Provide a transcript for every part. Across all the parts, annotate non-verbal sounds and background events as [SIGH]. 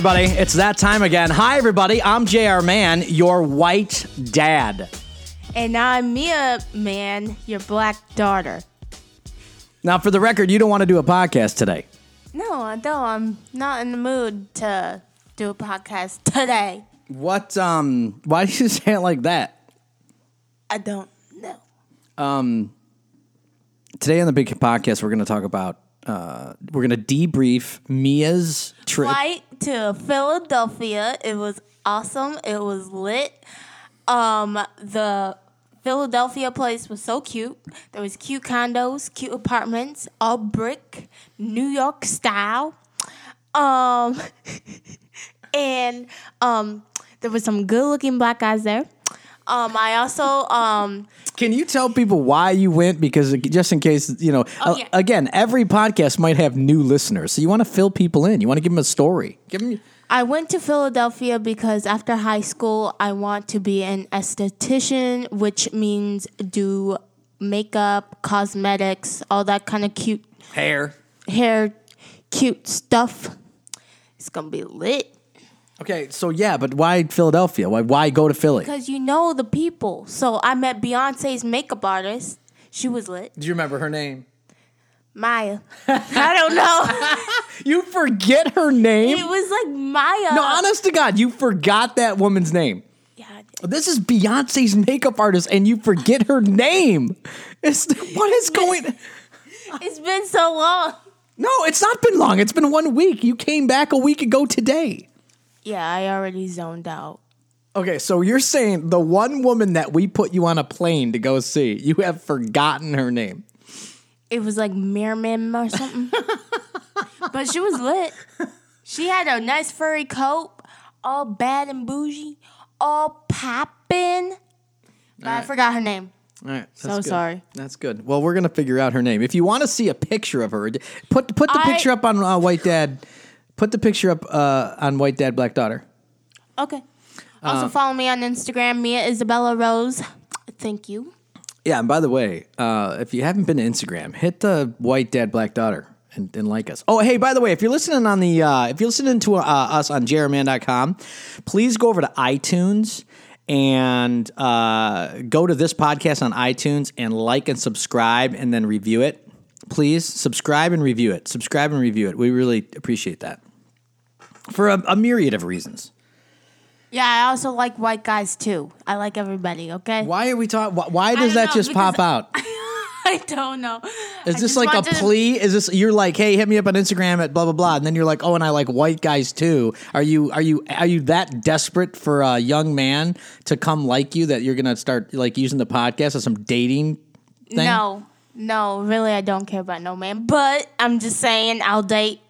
everybody. It's that time again. Hi, everybody. I'm JR Man, your white dad. And I'm Mia Man, your black daughter. Now, for the record, you don't want to do a podcast today. No, I don't. I'm not in the mood to do a podcast today. What, um, why do you [LAUGHS] say it like that? I don't know. Um. Today on the big podcast, we're going to talk about, uh, we're to debrief Mia's trip. Flight to Philadelphia. It was awesome. It was lit. Um, the Philadelphia place was so cute. There was cute condos, cute apartments, all brick, New York style. Um, [LAUGHS] and um, there was some good-looking black guys there. Um, I also um, Can you tell people why you went? Because just in case, you know, Oh, uh, yeah. again, every podcast might have new listeners. So you want to fill people in. You want to give them a story. Give them. I went to Philadelphia because after high school, I want to be an esthetician, which means do makeup, cosmetics, all that kind of cute Hair. hair, cute stuff. It's gonna be lit Okay, so yeah, but why Philadelphia? Why why go to Philly? because you know the people. So I met Beyonce's makeup artist. She was lit. Do you remember her name? Maya. [LAUGHS] I don't know. [LAUGHS] You forget her name? it was like Maya. no, honest to God, you forgot that woman's name. Yeah, I did. This is Beyonce's makeup artist, and you forget her name. It's, what is going? It's been so long. No, it's not been long. It's been one week. You came back a week ago today. Yeah, I already zoned out. Okay, so you're saying the one woman that we put you on a plane to go see, you have forgotten her name. it was like Merman or something. [LAUGHS] but she was lit. She had a nice furry coat, all bad and bougie, all poppin'. But I forgot her name. All right, So good. sorry. That's good. Well, we're gonna figure out her name. If you want to see a picture of her, put put the I- picture up on uh, White Dad. Put the picture up uh, on White Dad Black Daughter. Okay. Uh, Also follow me on Instagram, Mia Isabella Rose. Thank you. Yeah, and by the way, uh, if you haven't been to Instagram, hit the White Dad Black Daughter and, and like us. Oh, hey, by the way, if you're listening on the uh, if you're listening to uh, us on jerryman.com, please go over to iTunes and uh, go to this podcast on iTunes and like and subscribe and then review it. Please subscribe and review it. Subscribe and review it. We really appreciate that for a, a myriad of reasons. Yeah, I also like white guys too. I like everybody, okay? Why are we talking? Why, why does that know, just pop out? [LAUGHS] I don't know. Is I this like a to- plea? Is this you're like, hey, hit me up on Instagram at blah blah blah, and then you're like, oh, and I like white guys too. Are you are you are you that desperate for a young man to come like you that you're gonna start like using the podcast as some dating thing? No, no, really, I don't care about no man. But I'm just saying, I'll date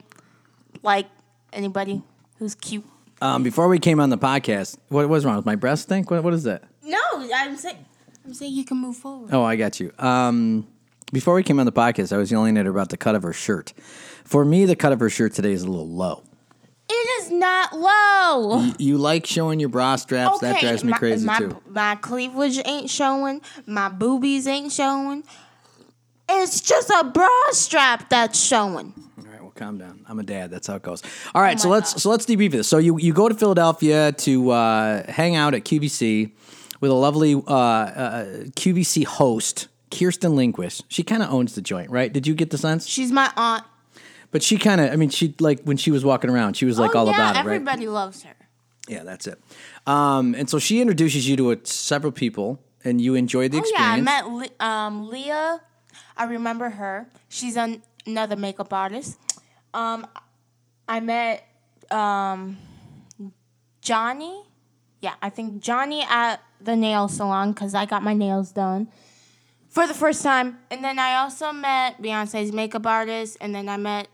like anybody who's cute. Um, before we came on the podcast, what was wrong with my breast? Think what what is that? No, I'm saying, I'm saying you can move forward. Oh, I got you. Um, before we came on the podcast, I was yelling at her about the cut of her shirt. For me, the cut of her shirt today is a little low. It is not low. You like showing your bra straps? that drives me my, crazy my, too. My cleavage ain't showing. My boobies ain't showing. It's just a bra strap that's showing. All right, well, calm down. I'm a dad. That's how it goes. All right, so Oh my let's so let's debrief this. So you you go to Philadelphia to uh, hang out at QVC with a lovely uh, uh, QVC host, Kerstin Lindquist. She kind of owns the joint, right? Did you get the sense? She's my aunt. But she kind of, I mean, she like when she was walking around, she was like oh, all yeah, about it, right? everybody loves her. Yeah, that's it. Um, and so she introduces you to uh, several people, and you enjoyed the Oh yeah, I met Le- um, Leah. I remember her. She's an- another makeup artist. Um, I met um, Johnny. Yeah, I think Johnny at the nail salon because I got my nails done for the first time. And then I also met Beyonce's makeup artist, and then I met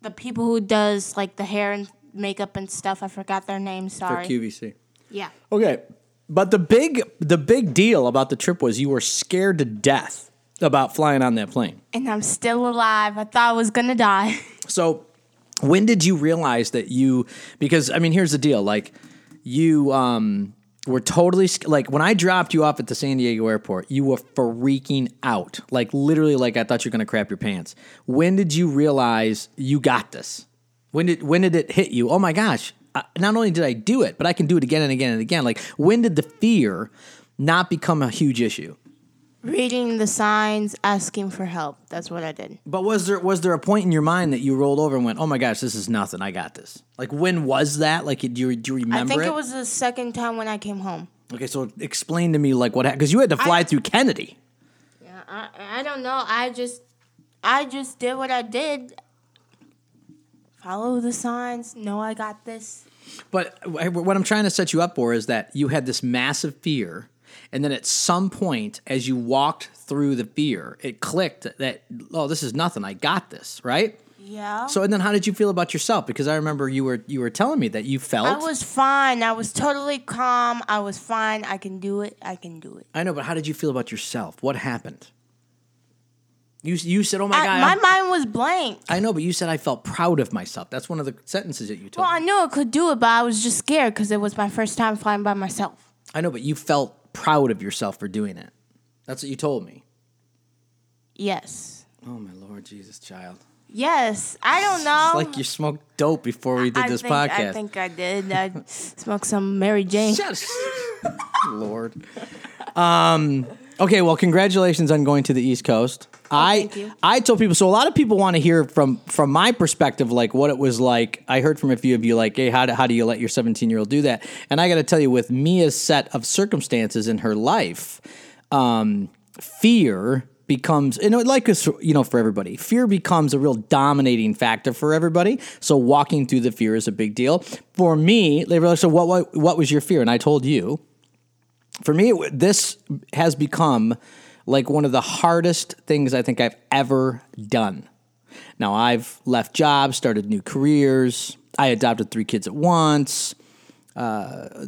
the people who does like the hair and makeup and stuff. I forgot their names. for Sorry. QVC. yeah. Okay. But the big the big deal about the trip was you were scared to death about flying on that plane. And I'm still alive. I thought I was gonna die. [LAUGHS] So when did you realize that you because I mean here's the deal like you um were totally like when I dropped you off at the San Diego airport you were freaking out like literally like I thought you were going to crap your pants. When did you realize you got this? When did when did it hit you? Oh my gosh! Uh, not only did I do it, but I can do it again and again and again. Like when did the fear not become a huge issue? Reading the signs, asking for help. That's what I did. But was there was there a point in your mind that you rolled over and went, "Oh my gosh, this is nothing. I got this." Like when was that? Like do you do you remember I think it? it was the second time when I came home. okay, so explain to me like what because you had to fly I- through Kennedy. Yeah, I, I don't know. I just I just did what I did. Follow the signs. Know I got this. But what I'm trying to set you up for is that you had this massive fear, and then at some point, as you walked through the fear, it clicked that oh, this is nothing. I got this, right? Yeah. So, and then how did you feel about yourself? Because I remember you were you were telling me that you felt. I was fine. I was totally calm. I was fine. I can do it. I can do it. I know, but how did you feel about yourself? What happened? You you said, "Oh my I, god." my I'm- mind was blank. I know, but you said I felt proud of myself. That's one of the sentences that you told Well, I knew I could do it, but I was just scared because it was my first time flying by myself. I know, but you felt proud of yourself for doing it. That's what you told me. Yes. Oh my Lord Jesus, child! Yes. I don't know. It's like you smoked dope before we did I this think, podcast. I think I did. I [LAUGHS] smoked some Mary Jane. Shut. [LAUGHS] Lord. [LAUGHS] Um, okay, well, congratulations on going to the East Coast. I Oh, you. I told people so a lot of people want to hear from from my perspective like what it was like. I heard from a few of you like, hey, how do, how do you let your 17 year old do that? And I got to tell you, with Mia's set of circumstances in her life, um, fear becomes you know like it's, you know for everybody fear becomes a real dominating factor for everybody so walking through the fear is a big deal for me they were like so what what, what was your fear and i told you for me, this has become like one of the hardest things I think I've ever done. Now, I've left jobs, started new careers. I adopted three kids at once. Uh,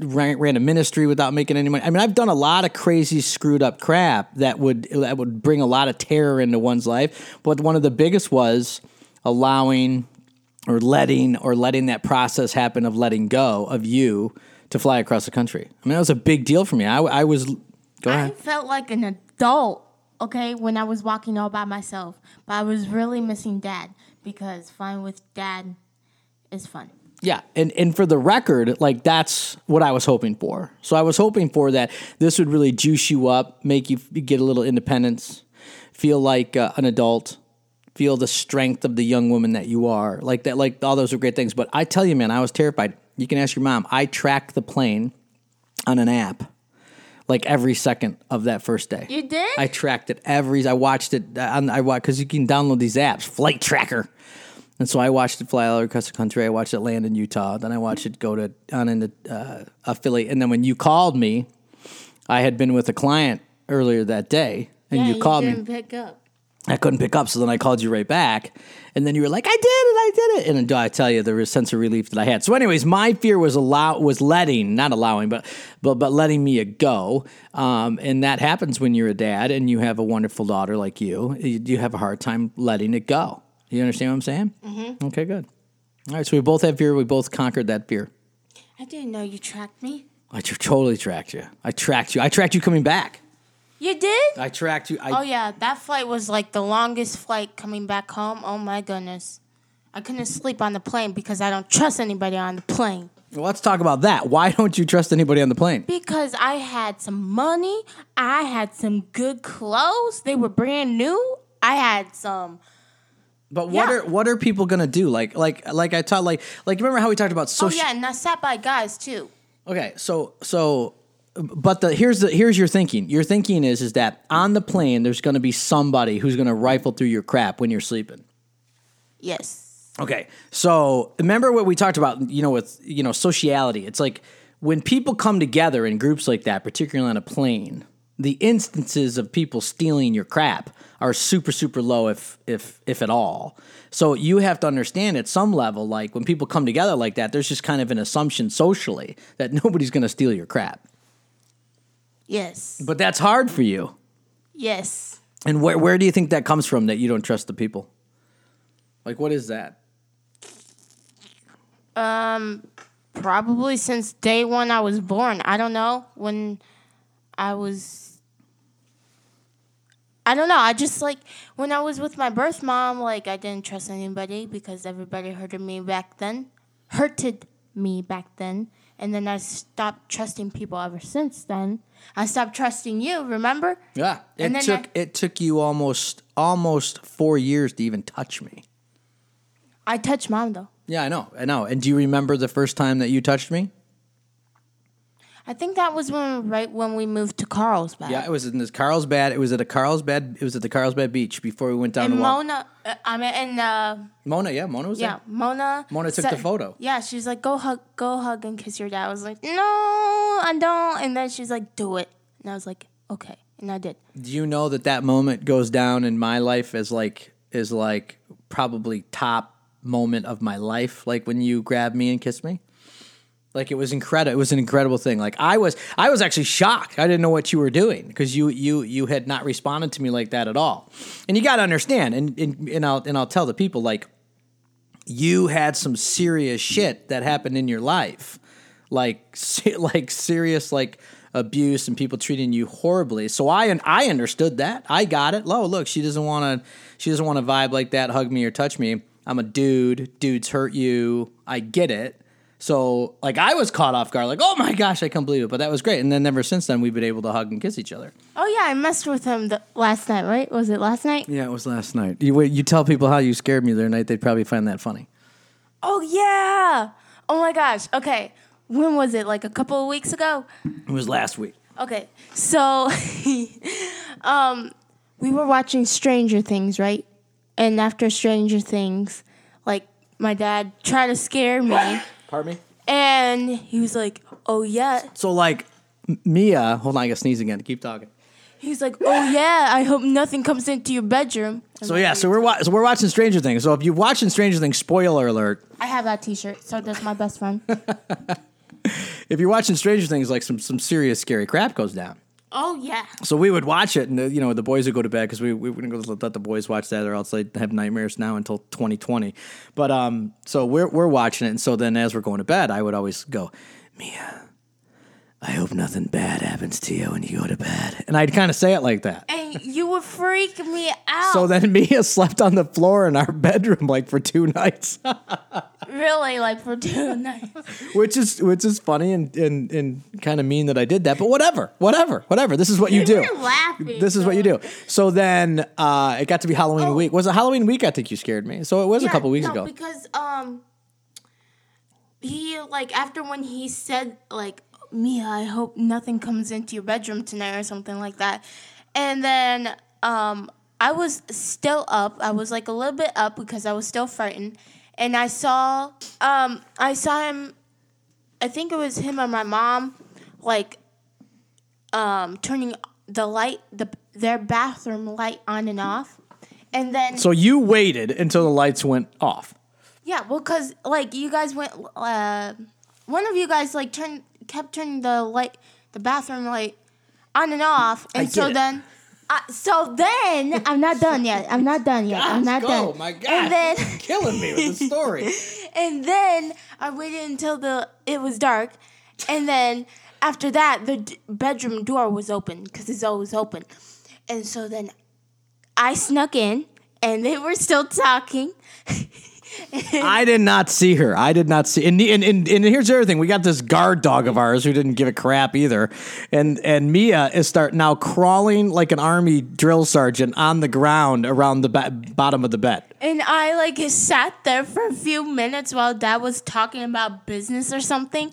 ran, ran a ministry without making any money. I mean, I've done a lot of crazy, screwed up crap that would that would bring a lot of terror into one's life. But one of the biggest was allowing or letting or letting that process happen of letting go of you to fly across the country. I mean, that was a big deal for me. I, I was go ahead. I felt like an adult, okay, when I was walking all by myself. But I was really missing dad because flying with dad is fun. Yeah, and and for the record, like that's what I was hoping for. So I was hoping for that this would really juice you up, make you get a little independence, feel like uh, an adult, feel the strength of the young woman that you are. Like that, like all those are great things. But I tell you, man, I was terrified. You can ask your mom. I tracked the plane on an app, like every second of that first day. You did? I tracked it every. I watched it on. I watched because you can download these apps, Flight Tracker, and so I watched it fly all across the country. I watched it land in Utah. Then I watched it go to on into uh, a Philly. And then when you called me, I had been with a client earlier that day, and yeah, you called me. pick up. I couldn't pick up, so then I called you right back, and then you were like, "I did it, I did it," and then I tell you, there was a sense of relief that I had. So, anyways, my fear was allow was letting, not allowing, but but but letting me go, um, and that happens when you're a dad and you have a wonderful daughter like you. You, you have a hard time letting it go. You understand what I'm saying? Mm-hmm. Okay, good. All right, so we both have fear. We both conquered that fear. I didn't know you tracked me. I totally tracked you. I tracked you. I tracked you coming back. You did? I tracked you. I, Oh yeah, that flight was like the longest flight coming back home. Oh my goodness. I couldn't sleep on the plane because I don't trust anybody on the plane. well, let's talk about that. Why don't you trust anybody on the plane? Because I had some money, I had some good clothes. They were brand new. I had some But what Yeah. are what are people gonna do? Like like like I taught like like remember how we talked about social? Oh yeah, and I sat by guys too. Okay, so so but the here's the here's your thinking. Your thinking is is that on the plane there's gonna be somebody who's gonna rifle through your crap when you're sleeping. Yes. Okay, so remember what we talked about, you know, with you know sociality. It's like when people come together in groups like that, particularly on a plane, the instances of people stealing your crap are super super low, if if if at all. So you have to understand at some level, like when people come together like that, there's just kind of an assumption socially that [LAUGHS] nobody's going to steal your crap. Yes. But that's hard for you. Yes. And where where do you think that comes from? That you don't trust the people? Like what is that? Um probably since day one I was born. I don't know when I was I don't know. I just like when I was with my birth mom, like I didn't trust anybody because everybody hurted me back then, hurted me back then, and then I stopped trusting people ever since then. I stopped trusting you. Remember? Yeah, it And then took I- it took you almost almost four years to even touch me. I touched mom though. Yeah, I know, I know. And do you remember the first time that you touched me? I think that was when right when we moved to Carlsbad. Yeah, it was in this Carlsbad. It was at a Carlsbad. It was at the Carlsbad beach before we went down And to. Mona, uh, I mean, and uh, Mona, yeah, Mona was yeah, there. Mona. Mona took the photo. Yeah, she's like, go hug, go hug and kiss your dad. I was like, no, I don't. And then she's like, do it. And I was like, okay, and I did. Do you know that that moment goes down in my life as like is like probably top moment of my life? Like when you grabbed me and kissed me. Like it was incredible. It was an incredible thing. Like I was, I was actually shocked. I didn't know what you were doing because you, you, you had not responded to me like that at all. And you got to understand, and, and and I'll and I'll tell the people like, you had some serious shit that happened in your life, like [LAUGHS] like serious like abuse and people treating you horribly. So I and I understood that. I got it. Oh, look, she doesn't want to. She doesn't want to vibe like that, hug me or touch me. I'm a dude. Dudes hurt you. I get it. So like I was caught off guard, like oh my gosh, I can't believe it. But that was great. And then ever since then, we've been able to hug and kiss each other. Oh yeah, I messed with him the, last night, right? Was it last night? Yeah, it was last night. You wait, you tell people how you scared me the other night, they'd probably find that funny. Oh yeah. Oh my gosh. Okay. When was it? Like a couple of weeks ago? It was last week. Okay. So [LAUGHS] um we were watching Stranger Things, right? And after Stranger Things, like my dad tried to scare me [LAUGHS] Pardon me. and he was like, "Oh yeah." So like Mia, hold on, I got to sneeze again. Keep talking. He's like, "Oh yeah, I hope nothing comes into your bedroom." So yeah, so we're wa- so we're watching Stranger Things. So if you're watching Stranger Things, spoiler alert. I have that T-shirt, so does my best friend. [LAUGHS] If you're watching Stranger Things, like some some serious scary crap goes down. Oh yeah. So we would watch it, and uh, you know the boys would go to bed because we we wouldn't go let the boys watch that, or else they'd have nightmares now until 2020. But um, so we're we're watching it, and so then as we're going to bed, I would always go, Mia, I hope nothing bad happens to you when you go to bed, and I'd kind of say it like that. And you would freak me out. So then [LAUGHS] Mia slept on the floor in our bedroom like for two nights, [LAUGHS] really, like for two [LAUGHS] nights. which is which is funny and and, and kind of mean that I did that, but whatever, whatever, whatever. This is what you do. You're laughing. This is what you do. So then uh, it got to be Halloween Oh. week. Was it Halloween week? I think you scared me. So it was a couple weeks no, ago. Because um, he like after when he said like Mia, I hope nothing comes into your bedroom tonight or something like that, and then um, I was still up. I was like a little bit up because I was still frightened, and I saw um, I saw him. I think it was him or my mom, like um, turning the light, the their bathroom light on and off, and then So you waited until the lights went off. yeah, well, cause like you guys went, uh, one of you guys like turned, kept turning the light, the bathroom light, on and off, and so it. then, uh, so then I'm not done yet. I'm not done yet. I'm not done. Oh my God, and then, killing me with the story. [LAUGHS] and then I waited until the it was dark, and then after that the d- bedroom door was open because it's always open, and so then I snuck in, and they were still talking. [LAUGHS] I did not see her. I did not see. And, and, and, and here's the other thing: we got this guard dog of ours who didn't give a crap either, and and Mia is start now crawling like an army drill sergeant on the ground around the ba- bottom of the bed. And I like sat there for a few minutes while dad was talking about business or something.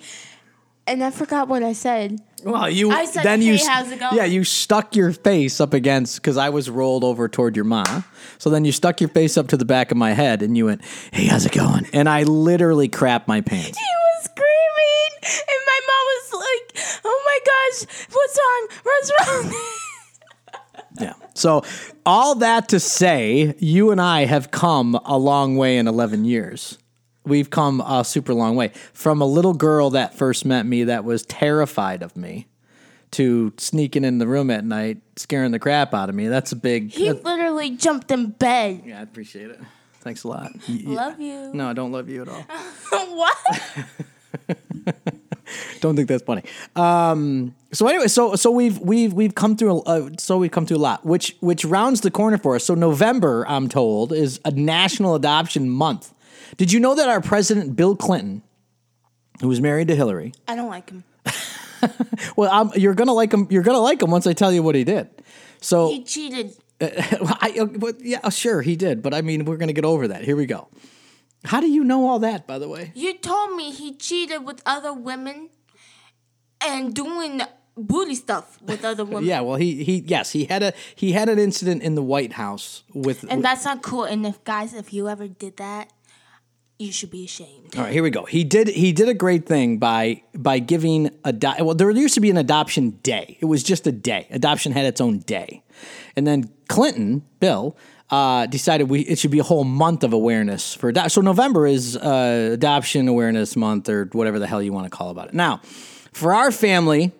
And I forgot what I said. Well, you I said, then you how's it going?" yeah you stuck your face up against because I was rolled over toward your ma. So then you stuck your face up to the back of my head and you went, "Hey, how's it going?" And I literally crapped my pants. He was screaming, and my mom was like, "Oh my gosh, what's wrong? What's [LAUGHS] wrong?" Yeah. So all that to say, you and I have come a long way in 11 years. We've come a super long way from a little girl that first met me that was terrified of me to sneaking in the room at night, scaring the crap out of me. That's a big. he literally jumped in bed. yeah, I appreciate it. Thanks a lot. Y- y- Love you. No, I don't love you at all. [LAUGHS] what? [LAUGHS] Don't think that's funny. Um, so anyway, so so we've we've we've come through. Uh, so we've come through a lot, which which rounds the corner for us. So November, I'm told, is a National Adoption Month. Did you know that our president Bill Clinton, who was married to Hillary, I don't like him. [LAUGHS] well, I'm, you're gonna like him. You're gonna like him once I tell you what he did. So He cheated. [LAUGHS] I, uh, but yeah, sure, he did. But I mean, we're going to get over that. Here we go. How do you know all that, by the way? You told me he cheated with other women and doing booty stuff with other [LAUGHS] women. Yeah, well, he he yes, he had a he had an incident in the White House with. And with- that's not cool. And if guys, if you ever did that, you should be ashamed. all right, here we go. He did he did a great thing by by giving ado- well, there used to be an adoption day. It was just a day. Adoption had its own day, and then Clinton Bill. Uh, decided we it should be a whole month of awareness for adoption. So November is uh, Adoption Awareness Month or whatever the hell you want to call about it. Now, for our family,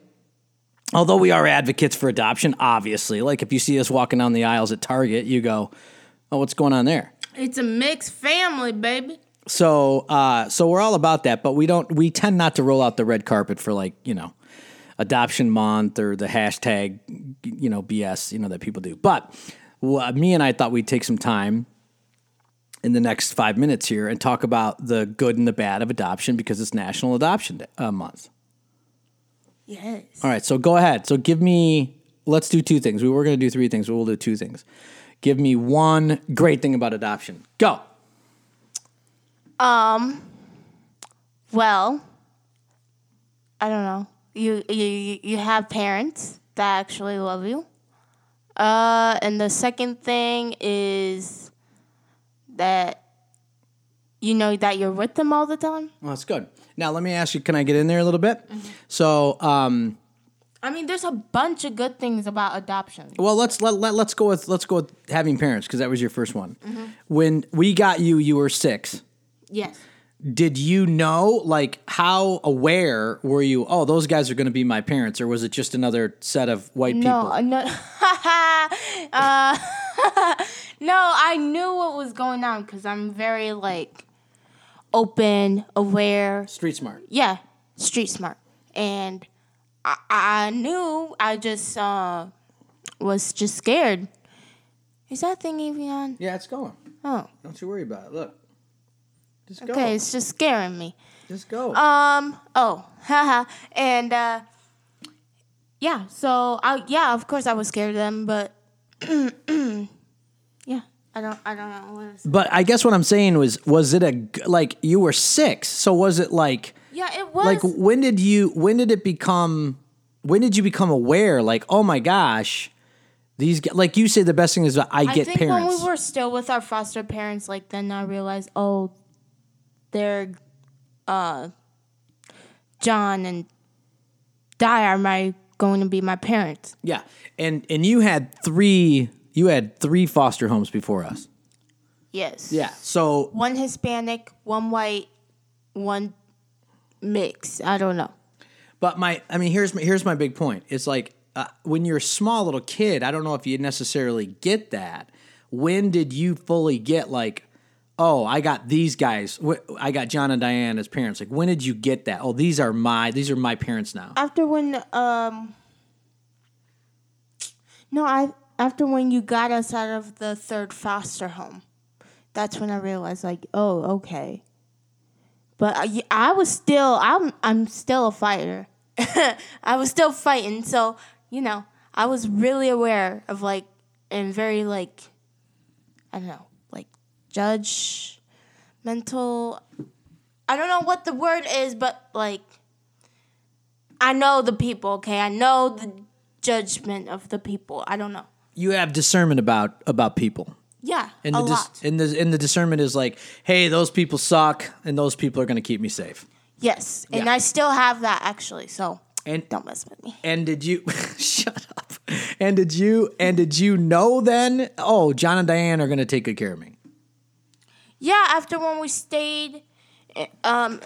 although we are advocates for adoption, obviously, like if you see us walking down the aisles at Target, you go, "Oh, what's going on there?" It's a mixed family, baby. So, uh, so we're all about that, but we don't. We tend not to roll out the red carpet for like you know, adoption month or the hashtag, you know, BS, you know that people do. But well, me and I thought we'd take some time in the next five minutes here and talk about the good and the bad of adoption because it's National Adoption Day, uh, Month. Yes. All right, so go ahead. So give me. Let's do two things. We were going to do three things, but we'll do two things. Give me one great thing about adoption. Go. Um. Well, I don't know. You you you have parents that actually love you. Uh, and the second thing is that you know that you're with them all the time. Well, that's good. Now let me ask you. Can I get in there a little bit? So, um, I mean, there's a bunch of good things about adoption. well, let's let, let let's go with let's go with having parents because that was your first one. When we got you, you were six. Yes. Did you know like how aware were you? Oh, those guys are going to be my parents, or was it just another set of white No, people? no, [LAUGHS] uh, [LAUGHS] no. I knew what was going on because I'm very like open, aware. Street smart. Yeah, street smart, and I, I knew. I just uh, was just scared. Is that thing even on? Yeah, it's going. Oh, Don't you worry about it. Look, just go. okay. It's just scaring me. Just go. Um. Oh. [LAUGHS] Haha. and uh, yeah. So I yeah. Of course I was scared of them, but [CLEARS THROAT] yeah. I don't. I don't know. What is but I guess what I'm saying was, was it a like you were six? So was it like? yeah. It was. like when did you when did it become when did you become aware like oh my gosh these like you say the best thing is that i I get think parents when we were still with our foster parents, like then I realized, oh, they're, uh, John and Di are my going to be my parents. yeah and and you had three you had three foster homes before us Yes. yeah so One Hispanic, one white, one mix. I don't know. but my i mean here's my here's my big point it's like uh, when you're a small little kid i don't know if you necessarily get that when did you fully get like oh i got these guys i got john and diane as parents like when did you get that oh these are my these are my parents now After when um. No, I after when you got us out of the third foster home, that's when I realized like, oh, okay. But I, I was still I'm I'm still a fighter. [LAUGHS] I was still fighting, so you know I was really aware of like and very like I don't know judge mental. I don't know what the word is, but like I know the people. Okay, I know the judgment of the people. I don't know. you have discernment about about people Yeah, and a the dis- lot. and the and the discernment is like hey those people suck and those people are going to keep me safe yes, and Yeah. I still have that actually. So and don't mess with me. and did you [LAUGHS] shut up and did you and did you know then oh john and diane are going to take good care of me Yeah, after when we stayed um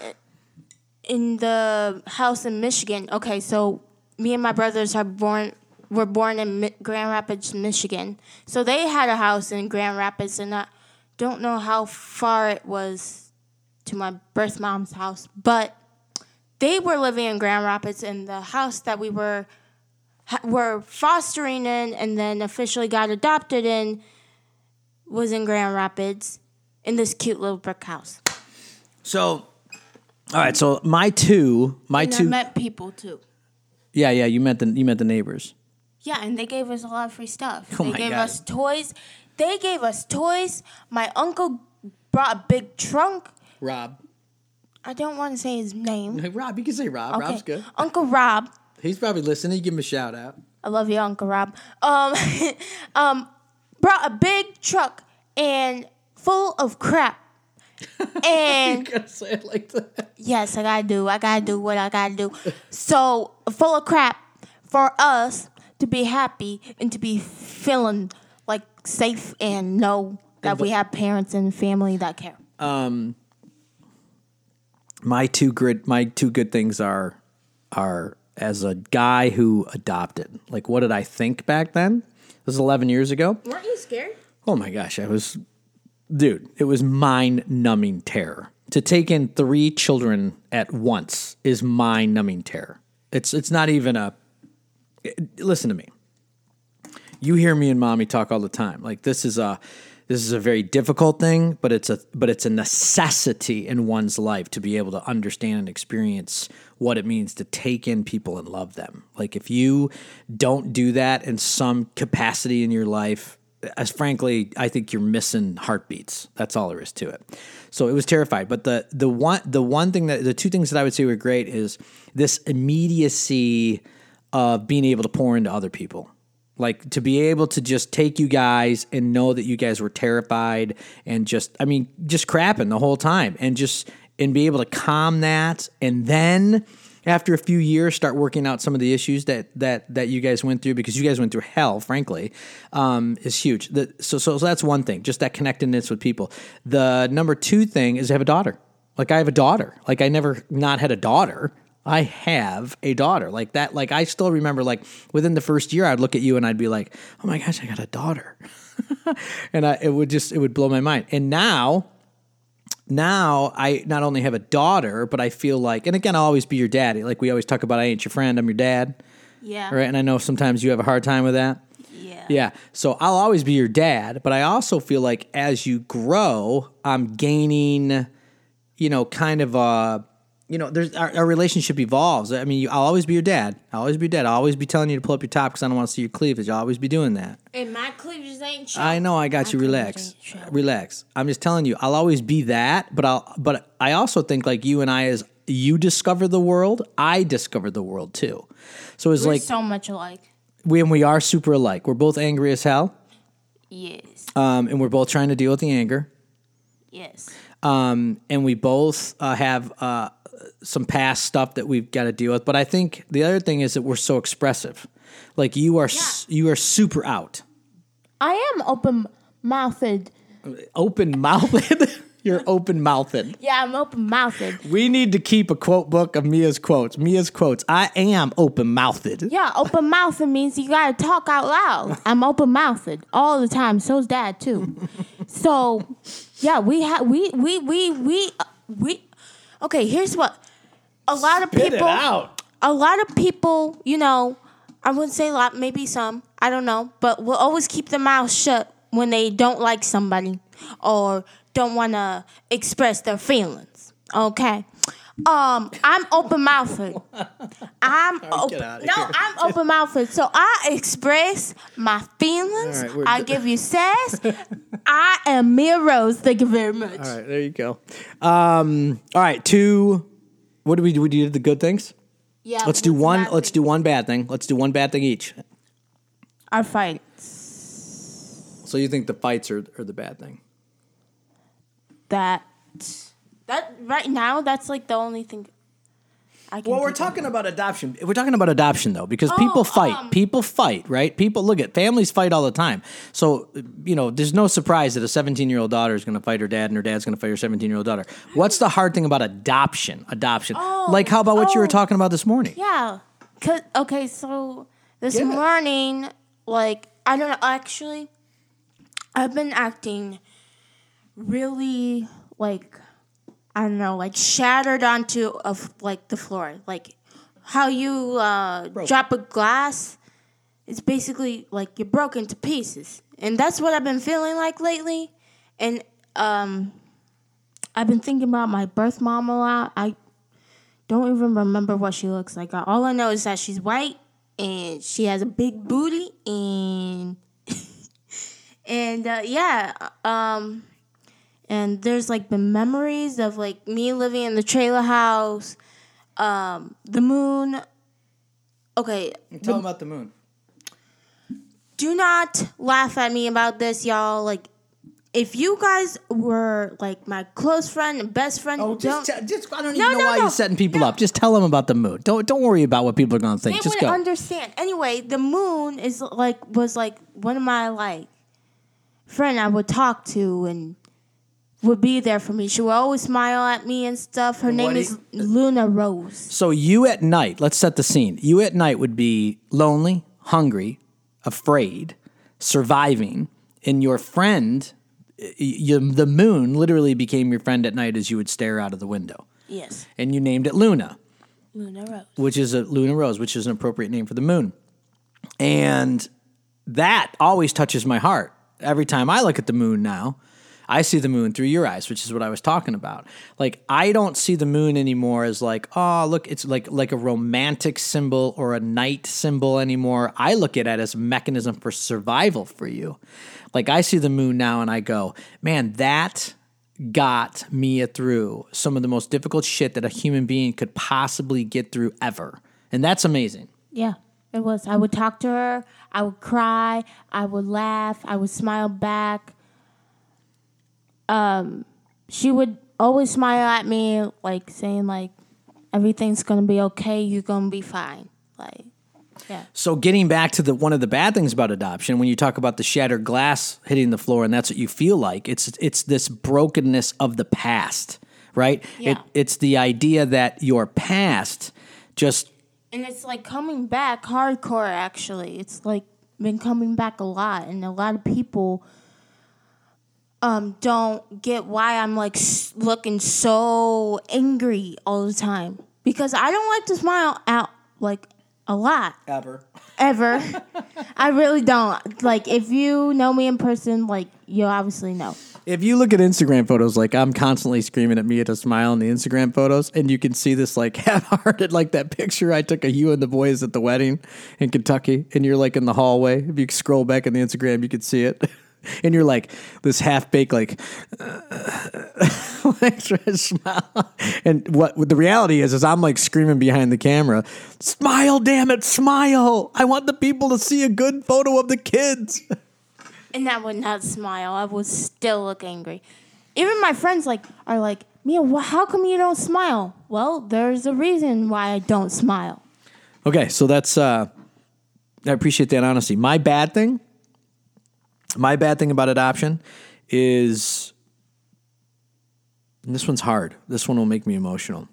in the house in Michigan. Okay, so me and my brothers are born were born in Mi- Grand Rapids, Michigan. So they had a house in Grand Rapids and I don't know how far it was to my birth mom's house, but they were living in Grand Rapids, and the house that we were were fostering in, and then officially got adopted in, was in Grand Rapids, in this cute little brick house. So, all right. So my two, my And I two. met people too. yeah, yeah. You met the you met the neighbors. Yeah, and they gave us a lot of free stuff. Oh they my gave God. us toys. They gave us toys. My uncle brought a big trunk. Rob. I don't want to say his name. Hey, [LAUGHS] Rob, you can say Rob. Okay. Rob's good. Uncle Rob. He's probably listening. You give him a shout out. I love you, Uncle Rob. Um, [LAUGHS] um, brought a big truck and full of crap. [LAUGHS] And gotta say it like that. yes, I gotta do. I gotta do what I gotta do. So full of crap for us to be happy and to be feeling like safe and know that we have parents and family that care. Um, My two good my two good things are are as a guy who adopted. Like, what did I think back then? This was 11 years ago. Weren't you scared? Oh my gosh, I was, dude, it was mind numbing terror. To take in three children at once is mind numbing terror. It's it's not even a. Listen to me. You hear me and mommy talk all the time. Like this is a this is a very difficult thing, but it's a but it's a necessity in one's life to be able to understand and experience what it means to take in people and love them. Like if you don't do that in some capacity in your life, as frankly, I think you're missing heartbeats. That's all there is to it. So it was terrified. But the the one the one thing that the two things that I would say were great is this immediacy of being able to pour into other people. Like to be able to just take you guys and know that you guys were terrified and just I mean, just crapping the whole time and just and be able to calm that and then after a few years start working out some of the issues that that that you guys went through because you guys went through hell frankly um, is huge. The, so, so so that's one thing just that connectedness with people. The number two thing is have a daughter. Like I have a daughter. Like I never not had a daughter. I have a daughter. Like that like I still remember like within the first year I'd look at you and I'd be like oh my gosh I got a daughter. [LAUGHS] And I, it would just it would blow my mind. And now now I not only have a daughter, but I feel like, and again, I'll always be your daddy. Like we always talk about, I ain't your friend, I'm your dad. Yeah. Right. And I know sometimes you have a hard time with that. Yeah. Yeah. So I'll always be your dad, but I also feel like as you grow, I'm gaining, you know, kind of a, you know, there's our, our relationship evolves. I mean, you, I'll always be your dad. I'll always be your dad. I'll always be telling you to pull up your top because I don't want to see your cleavage. I'll always be doing that. And my cleavage ain't short. I know I got you. My Relax, ain't short. relax. I'm just telling you. I'll always be that, but I'll. But I also think like you and I, as you discover the world, I discover the world too. So it's We're like so much alike. we and we are super alike. We're both angry as hell, Yes. um, and we're both trying to deal with the anger. Yes. Um, and we both uh, have uh, some past stuff that we've got to deal with. But I think the other thing is that we're so expressive. Like you are, s you are super out, I am open mouthed. open mouthed. [LAUGHS] You're open mouthed. Yeah, I'm open mouthed. We need to keep a quote book of Mia's quotes. Mia's quotes. I am open mouthed. Yeah, open mouthed means you gotta talk out loud. I'm open mouthed all the time. So's dad too. so, yeah, we have we we we we uh, we. Okay, here's what a lot of people. A lot of people, you know, I wouldn't say a lot, maybe some, I don't know, but will always keep their mouth shut when they don't like somebody or don't want to express their feelings. Okay. Um, I'm open mouthed. [LAUGHS] I'm open. No, here. I'm open mouthed. So I express my feelings. Right, I give you sass. I am Mia Rose. Thank you very much. All right, there you go. Um, all right, two. What do we do? We did the good things. Yeah. Let's do one. Let's thing? do one bad thing. Let's do one bad thing each. our fights. So you think the fights are, are the bad thing? That that right now that's like the only thing. Well, we're talking about adoption. We're talking about adoption though, because people Oh, fight. um, people fight, right? People look at families fight all the time. So you know, there's no surprise that a 17 year old daughter is going to fight her dad, and her dad's going to fight her 17 year old daughter. What's the hard thing about adoption? Adoption, like how about what you were oh. talking about this morning? Yeah. Cause, okay, so this Yeah. morning, like, I don't know, actually, I've been acting really, like, I don't know, like shattered onto of like the floor, like how you uh, drop a glass. It's basically like you're broken to pieces, and that's what I've been feeling like lately. And um, I've been thinking about my birth mom a lot. I don't even remember what she looks like. All I know is that she's white and she has a big booty and [LAUGHS] and uh, yeah, um, and there's like the memories of like me living in the trailer house, um, the moon. Okay, Tell them about the moon. do not laugh at me about this, y'all. Like, if you guys were like my close friend and best friend, Oh, just, just I don't even No, know no, why no. you're setting people up. Just tell them about the moon. Don't don't worry about what people are going to think. they just would go. understand. Anyway, the moon is like was like one of my like friend I would talk to and would be there for me. She would always smile at me and stuff. Her name what is do you- Luna Rose. So you at night, let's set the scene. You at night would be lonely, hungry, afraid, surviving, and your friend, y- y- the moon, literally became your friend at night as you would stare out of the window. Yes, And you named it Luna, Luna Rose. which is a Luna Rose, which is an appropriate name for the moon. And that always touches my heart. Every time I look at the moon now, I see the moon through your eyes, which is what I was talking about. Like I don't see the moon anymore as like, oh, look, it's like like a romantic symbol or a night symbol anymore. I look at it as a mechanism for survival for you. Like I see the moon now and I go, man, that got Mia through some of the most difficult shit that a human being could possibly get through ever. And that's amazing. Yeah, it was. I would talk to her. I would cry. I would laugh. I would smile back. Um, she would always smile at me, like saying like, "Everything's gonna be okay. You're gonna be fine." Like, yeah. So getting back to the one of the bad things about adoption, when you talk about the shattered glass hitting the floor, and that's what you feel like, it's it's this brokenness of the past, right? Yeah. It, it's the idea that your past just And it's like coming back hardcore. Actually, it's like been coming back a lot, and a lot of people um don't get why I'm like s- looking so angry all the time because I don't like to smile out like a lot ever. ever. [LAUGHS] I really don't. Like if you know me in person, like you obviously know. If you look at Instagram photos, like I'm constantly screaming at Mia to smile in the Instagram photos, and you can see this like [LAUGHS] half-hearted, like that picture I took of you and the boys at the wedding in Kentucky, and you're like in the hallway. If you scroll back in the Instagram, you can see it, [LAUGHS] [LAUGHS] and you're like this half-baked, like, [LAUGHS] like smile. And what, what the reality is, is I'm like screaming behind the camera, "Smile, damn it, smile! I want the people to see a good photo of the kids." And I would not smile. I would still look angry. Even my friends like are like, Mia, wh- how come you don't smile? Well, there's a reason why I don't smile. Okay, so that's uh I appreciate that honesty. My bad thing, my bad thing about adoption is this one's hard. This one will make me emotional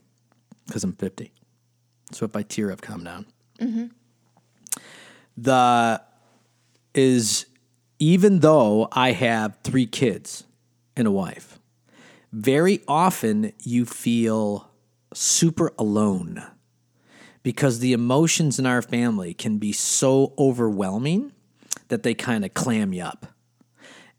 because I'm 50. So if I tear up, calm down. Mm-hmm. The is even though I have three kids and a wife, very often you feel super alone because the emotions in our family can be so overwhelming that they kind of clam you up.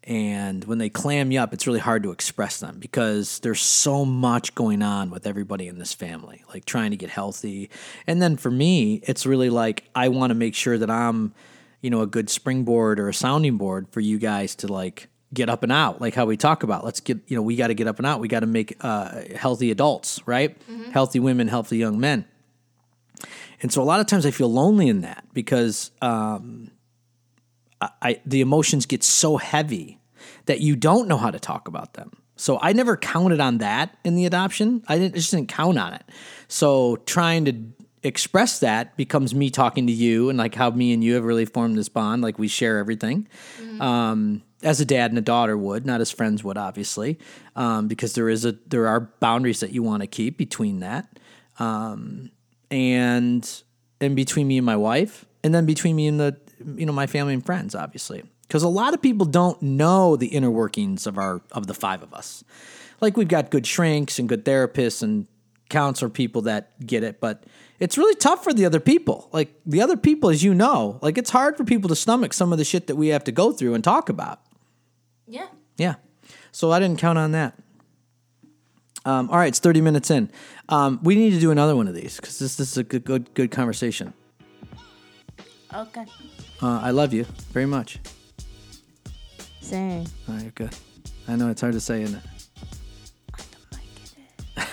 And when they clam you up, it's really hard to express them because there's so much going on with everybody in this family, like trying to get healthy. And then for me, it's really like I want to make sure that I'm, you know, a good springboard or a sounding board for you guys to like get up and out, like how we talk about. Let's get, you know, we got to get up and out. We got to make uh, healthy adults, right? Healthy women, healthy young men. And so a lot of times I feel lonely in that because um, I, I the emotions get so heavy that you don't know how to talk about them. So I never counted on that in the adoption. I didn't, just didn't count on it. So trying to express that becomes me talking to you and like how me and you have really formed this bond. Like we share everything. Um, as a dad and a daughter would, not as friends would, obviously, um, because there is a there are boundaries that you want to keep between that and and between me and my wife and then between me and the you know my family and friends obviously because a lot of people don't know the inner workings of our of the five of us like we've got good shrinks and good therapists and counselor people that get it, but it's really tough for the other people. Like the other people, as you know, like it's hard for people to stomach some of the shit that we have to go through and talk about. Yeah. Yeah. So I didn't count on that. Um, all right, it's 30 minutes in. Um, we need to do another one of these because this, this is a good, good, good conversation. Okay. Uh, I love you very much. Same. All right, good. I know it's hard to say, isn't it?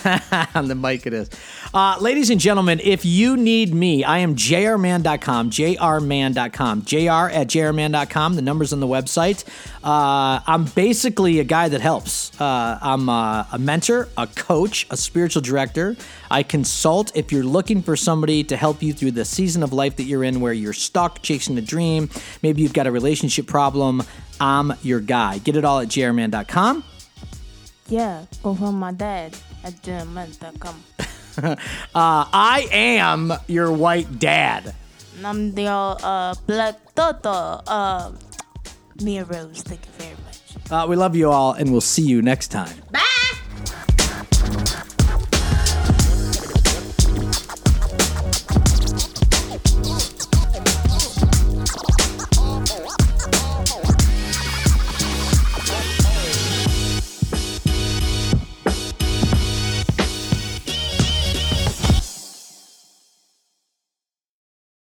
[LAUGHS] on the mic it is. Uh, ladies and gentlemen, if you need me, I am jrman.com, jrman.com, jr at jrman.com. The number's on the website. Uh, I'm basically a guy that helps. Uh, I'm a, a mentor, a coach, a spiritual director. I consult if you're looking for somebody to help you through the season of life that you're in where you're stuck chasing a dream. Maybe you've got a relationship problem. I'm your guy. Get it all at jrman.com. Yeah. Go from my dad [LAUGHS] uh, I am your white dad. Uh, um, and I'm uh, black Toto. Uh, Mia Rose, thank you very much. Uh, we love you all, and we'll see you next time. Bye!